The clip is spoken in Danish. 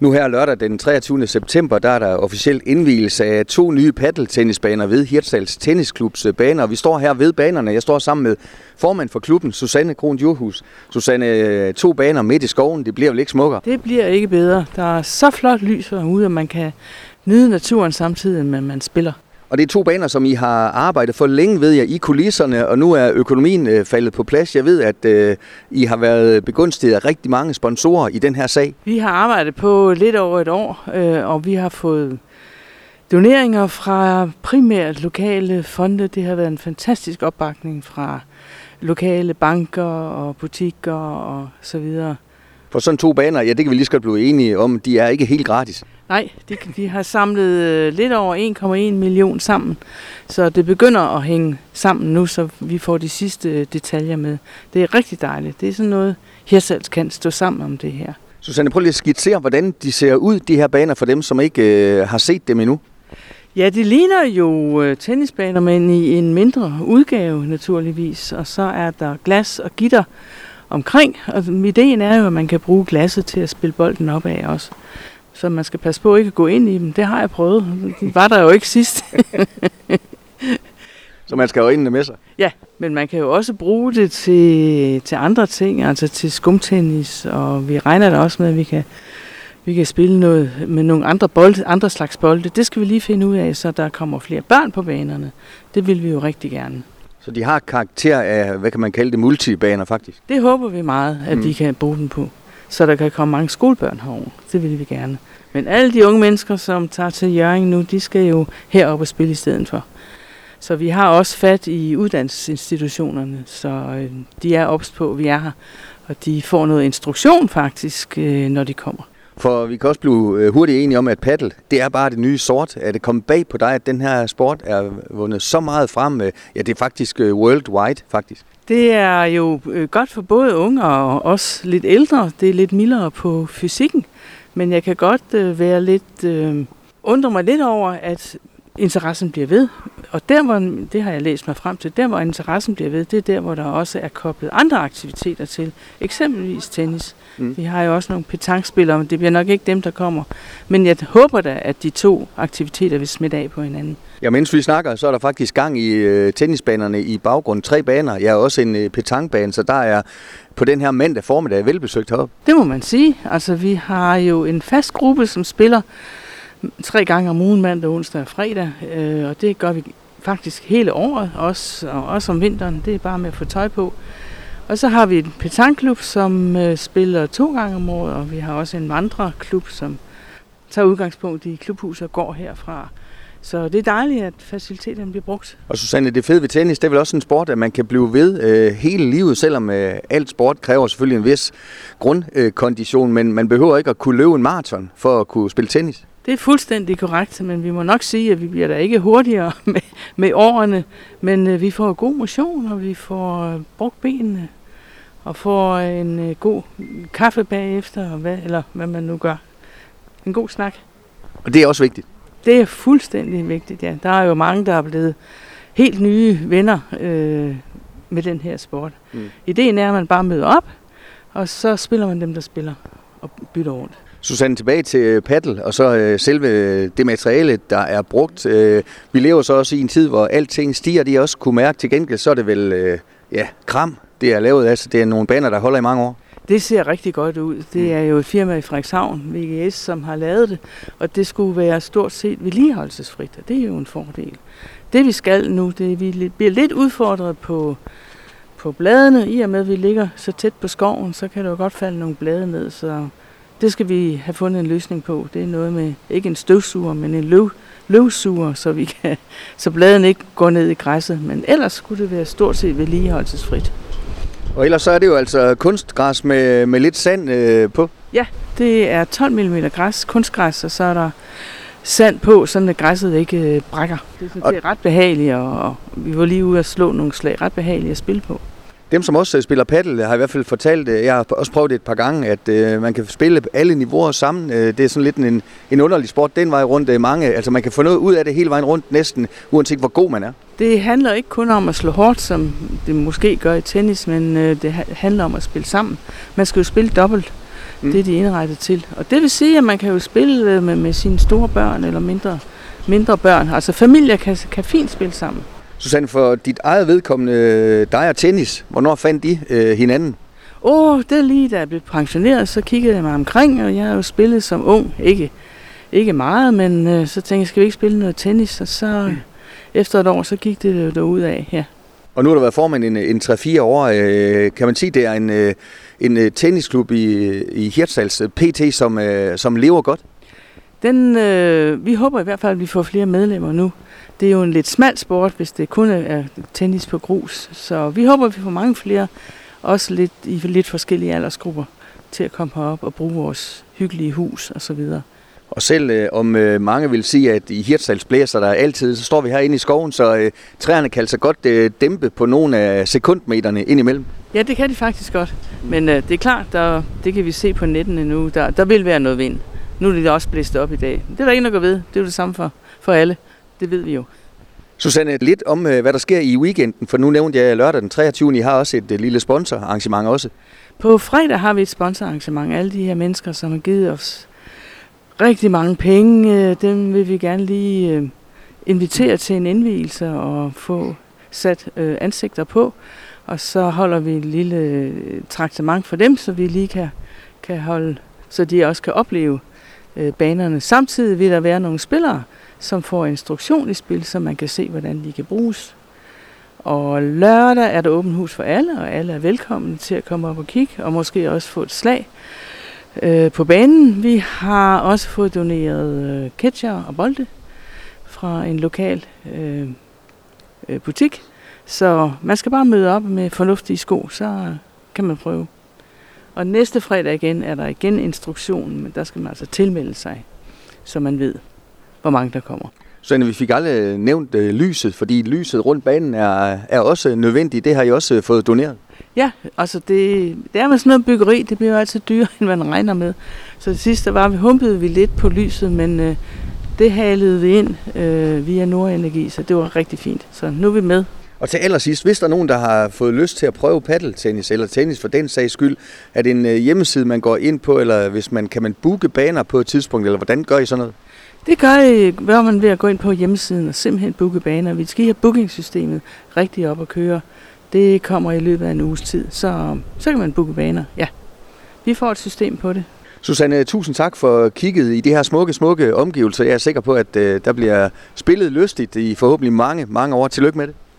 Nu her lørdag den 23. september, der er der officielt indvielse af to nye paddeltennisbaner ved Hirtshals Tennisklubs øh, baner. Og vi står her ved banerne. Jeg står sammen med formand for klubben, Susanne Kron Djurhus. Susanne, øh, to baner midt i skoven, det bliver vel ikke smukkere? Det bliver ikke bedre. Der er så flot lys herude, at man kan nyde naturen samtidig med, at man spiller. Og det er to baner, som I har arbejdet for længe, ved jeg, i kulisserne, og nu er økonomien øh, faldet på plads. Jeg ved, at øh, I har været begunstiget af rigtig mange sponsorer i den her sag. Vi har arbejdet på lidt over et år, øh, og vi har fået doneringer fra primært lokale fonde. Det har været en fantastisk opbakning fra lokale banker og butikker og så videre. For sådan to baner, ja, det kan vi lige så godt blive enige om, de er ikke helt gratis. Nej, de, de har samlet øh, lidt over 1,1 million sammen, så det begynder at hænge sammen nu, så vi får de sidste øh, detaljer med. Det er rigtig dejligt. Det er sådan noget, Hirsals kan stå sammen om det her. Susanne, prøv lige at skitsere, hvordan de ser ud, de her baner, for dem, som ikke øh, har set dem endnu. Ja, det ligner jo øh, tennisbaner, men i en mindre udgave naturligvis. Og så er der glas og gitter omkring. Og ideen er jo, at man kan bruge glasset til at spille bolden op af også. Så man skal passe på ikke at gå ind i dem. Det har jeg prøvet. De var der jo ikke sidst. Så man skal jo ind med sig? Ja, men man kan jo også bruge det til, til andre ting, altså til skumtennis, og vi regner da også med, at vi kan, vi kan spille noget med nogle andre, bolde, andre slags bolde. Det skal vi lige finde ud af, så der kommer flere børn på banerne. Det vil vi jo rigtig gerne. Så de har karakter af, hvad kan man kalde det, multibaner faktisk? Det håber vi meget, at mm. de kan bruge den på så der kan komme mange skolebørn herover. Det vil vi gerne. Men alle de unge mennesker, som tager til Jørgen nu, de skal jo herop og spille i stedet for. Så vi har også fat i uddannelsesinstitutionerne, så øh, de er ops på, at vi er her. Og de får noget instruktion faktisk, øh, når de kommer. For vi kan også blive øh, hurtigt enige om, at paddle, det er bare det nye sort. Er det kommet bag på dig, at den her sport er vundet så meget frem? Øh, ja, det er faktisk øh, worldwide, faktisk. Det er jo godt for både unge og også lidt ældre. Det er lidt mildere på fysikken. Men jeg kan godt være lidt... Øh, undre mig lidt over, at interessen bliver ved. Og der, hvor, det har jeg læst mig frem til, der hvor interessen bliver ved, det er der, hvor der også er koblet andre aktiviteter til. Eksempelvis tennis. Mm. Vi har jo også nogle petankspillere, men det bliver nok ikke dem, der kommer. Men jeg håber da, at de to aktiviteter vil smitte af på hinanden. Ja, mens vi snakker, så er der faktisk gang i øh, tennisbanerne i baggrund. Tre baner. Jeg er også en øh, petankbane, så der er på den her mandag formiddag velbesøgt heroppe. Det må man sige. Altså, vi har jo en fast gruppe, som spiller tre gange om ugen, mandag, onsdag og fredag. Øh, og det gør vi faktisk hele året, også, og også om vinteren. Det er bare med at få tøj på. Og så har vi en petanklub, som øh, spiller to gange om året, og vi har også en vandreklub, som tager udgangspunkt i klubhuset og går herfra. Så det er dejligt, at faciliteterne bliver brugt. Og Susanne, det fede ved tennis, det er vel også en sport, at man kan blive ved øh, hele livet, selvom øh, alt sport kræver selvfølgelig en vis grundkondition, øh, men man behøver ikke at kunne løbe en maraton for at kunne spille tennis. Det er fuldstændig korrekt, men vi må nok sige, at vi bliver da ikke hurtigere med, med årene, men øh, vi får god motion, og vi får øh, brugt benene, og får en øh, god kaffe bagefter, og hvad, eller hvad man nu gør. En god snak. Og det er også vigtigt? Det er fuldstændig vigtigt, ja. Der er jo mange, der er blevet helt nye venner øh, med den her sport. Mm. Ideen er, at man bare møder op, og så spiller man dem, der spiller, og bytter rundt. Susanne, tilbage til øh, paddle, og så øh, selve øh, det materiale, der er brugt. Øh, vi lever så også i en tid, hvor alting stiger, de også kunne mærke til gengæld, så er det vel øh, ja, kram, det er lavet af. Det er nogle baner, der holder i mange år. Det ser rigtig godt ud. Det mm. er jo et firma i Frederikshavn, VGS, som har lavet det, og det skulle være stort set vedligeholdelsesfrit, og det er jo en fordel. Det vi skal nu, det er, vi bliver lidt udfordret på, på bladene. I og med, at vi ligger så tæt på skoven, så kan der jo godt falde nogle blade ned, så det skal vi have fundet en løsning på. Det er noget med, ikke en støvsuger, men en løv, løvsuger, så, vi kan, så bladene ikke går ned i græsset. Men ellers skulle det være stort set vedligeholdelsesfrit. Og ellers så er det jo altså kunstgræs med, med lidt sand øh, på? Ja, det er 12 mm græs, kunstgræs, og så er der sand på, så at græsset ikke øh, brækker. Det, synes, og... det er ret behageligt, og, og vi var lige ude at slå nogle slag. Ret behageligt at spille på. Dem, som også spiller paddle, har i hvert fald fortalt, øh, jeg har også prøvet det et par gange, at øh, man kan spille alle niveauer sammen. Øh, det er sådan lidt en, en underlig sport. Den vej rundt øh, mange, altså man kan få noget ud af det hele vejen rundt næsten, uanset hvor god man er. Det handler ikke kun om at slå hårdt, som det måske gør i tennis, men øh, det handler om at spille sammen. Man skal jo spille dobbelt. Mm. Det er de indrettet til. Og det vil sige, at man kan jo spille med, med sine store børn eller mindre, mindre børn. Altså familier kan, kan fint spille sammen. Susanne, for dit eget vedkommende, dig og tennis, hvornår fandt I øh, hinanden? Åh, oh, det er lige da jeg blev pensioneret, så kiggede jeg mig omkring, og jeg har jo spillet som ung. Ikke, ikke meget, men øh, så tænkte jeg, skal vi ikke spille noget tennis? Og så mm. efter et år, så gik det derud af, ja. Og nu har du været formand en, en 3-4 år. Øh, kan man sige, det er en, øh, en øh, tennisklub i, i Hirtshals PT, som, som lever godt? Den, øh, vi håber i hvert fald, at vi får flere medlemmer nu. Det er jo en lidt smal sport, hvis det kun er tennis på grus. Så vi håber, at vi får mange flere, også lidt i lidt forskellige aldersgrupper, til at komme herop og bruge vores hyggelige hus osv. Og selv øh, om øh, mange vil sige, at i Hirtshals blæser der altid, så står vi herinde i skoven, så øh, træerne kan altså godt øh, dæmpe på nogle af sekundmeterne indimellem. Ja, det kan de faktisk godt. Men øh, det er klart, der, det kan vi se på netten nu, der, der vil være noget vind. Nu er det også blæst op i dag. Det er der ikke noget at ved. Det er jo det samme for, for alle. Det ved vi jo. Susanne, lidt om, øh, hvad der sker i weekenden, for nu nævnte jeg lørdag den 23. I har også et øh, lille sponsorarrangement også. På fredag har vi et sponsorarrangement. Alle de her mennesker, som har givet os rigtig mange penge. Øh, dem vil vi gerne lige invitere til en indvielse og få sat ansigter på. Og så holder vi et lille traktement for dem, så vi lige kan, kan holde, så de også kan opleve Øh, banerne. Samtidig vil der være nogle spillere, som får instruktion i spil, så man kan se, hvordan de kan bruges. Og lørdag er der åbent hus for alle, og alle er velkomne til at komme op og kigge, og måske også få et slag øh, på banen. Vi har også fået doneret øh, ketcher og bolde fra en lokal øh, øh, butik. Så man skal bare møde op med fornuftige sko, så kan man prøve. Og næste fredag igen er der igen instruktion, men der skal man altså tilmelde sig, så man ved, hvor mange der kommer. Så vi fik aldrig nævnt øh, lyset, fordi lyset rundt banen er, er også nødvendigt. Det har I også øh, fået doneret. Ja, altså det, det er med sådan noget byggeri, det bliver jo altid dyrere, end man regner med. Så det sidste var, vi humpede vi lidt på lyset, men øh, det halede vi ind øh, via Nordenergi, så det var rigtig fint. Så nu er vi med. Og til allersidst, hvis der er nogen, der har fået lyst til at prøve paddeltennis, eller tennis for den sags skyld, er det en øh, hjemmeside, man går ind på, eller hvis man, kan man booke baner på et tidspunkt, eller hvordan gør I sådan noget? Det gør I, gør man ved at gå ind på hjemmesiden og simpelthen booke baner. Vi skal have bookingsystemet rigtig op og køre. Det kommer i løbet af en uges tid, så, så kan man booke baner. Ja, vi får et system på det. Susanne, tusind tak for kigget i de her smukke, smukke omgivelser. Jeg er sikker på, at øh, der bliver spillet lystigt i forhåbentlig mange, mange år. Tillykke med det.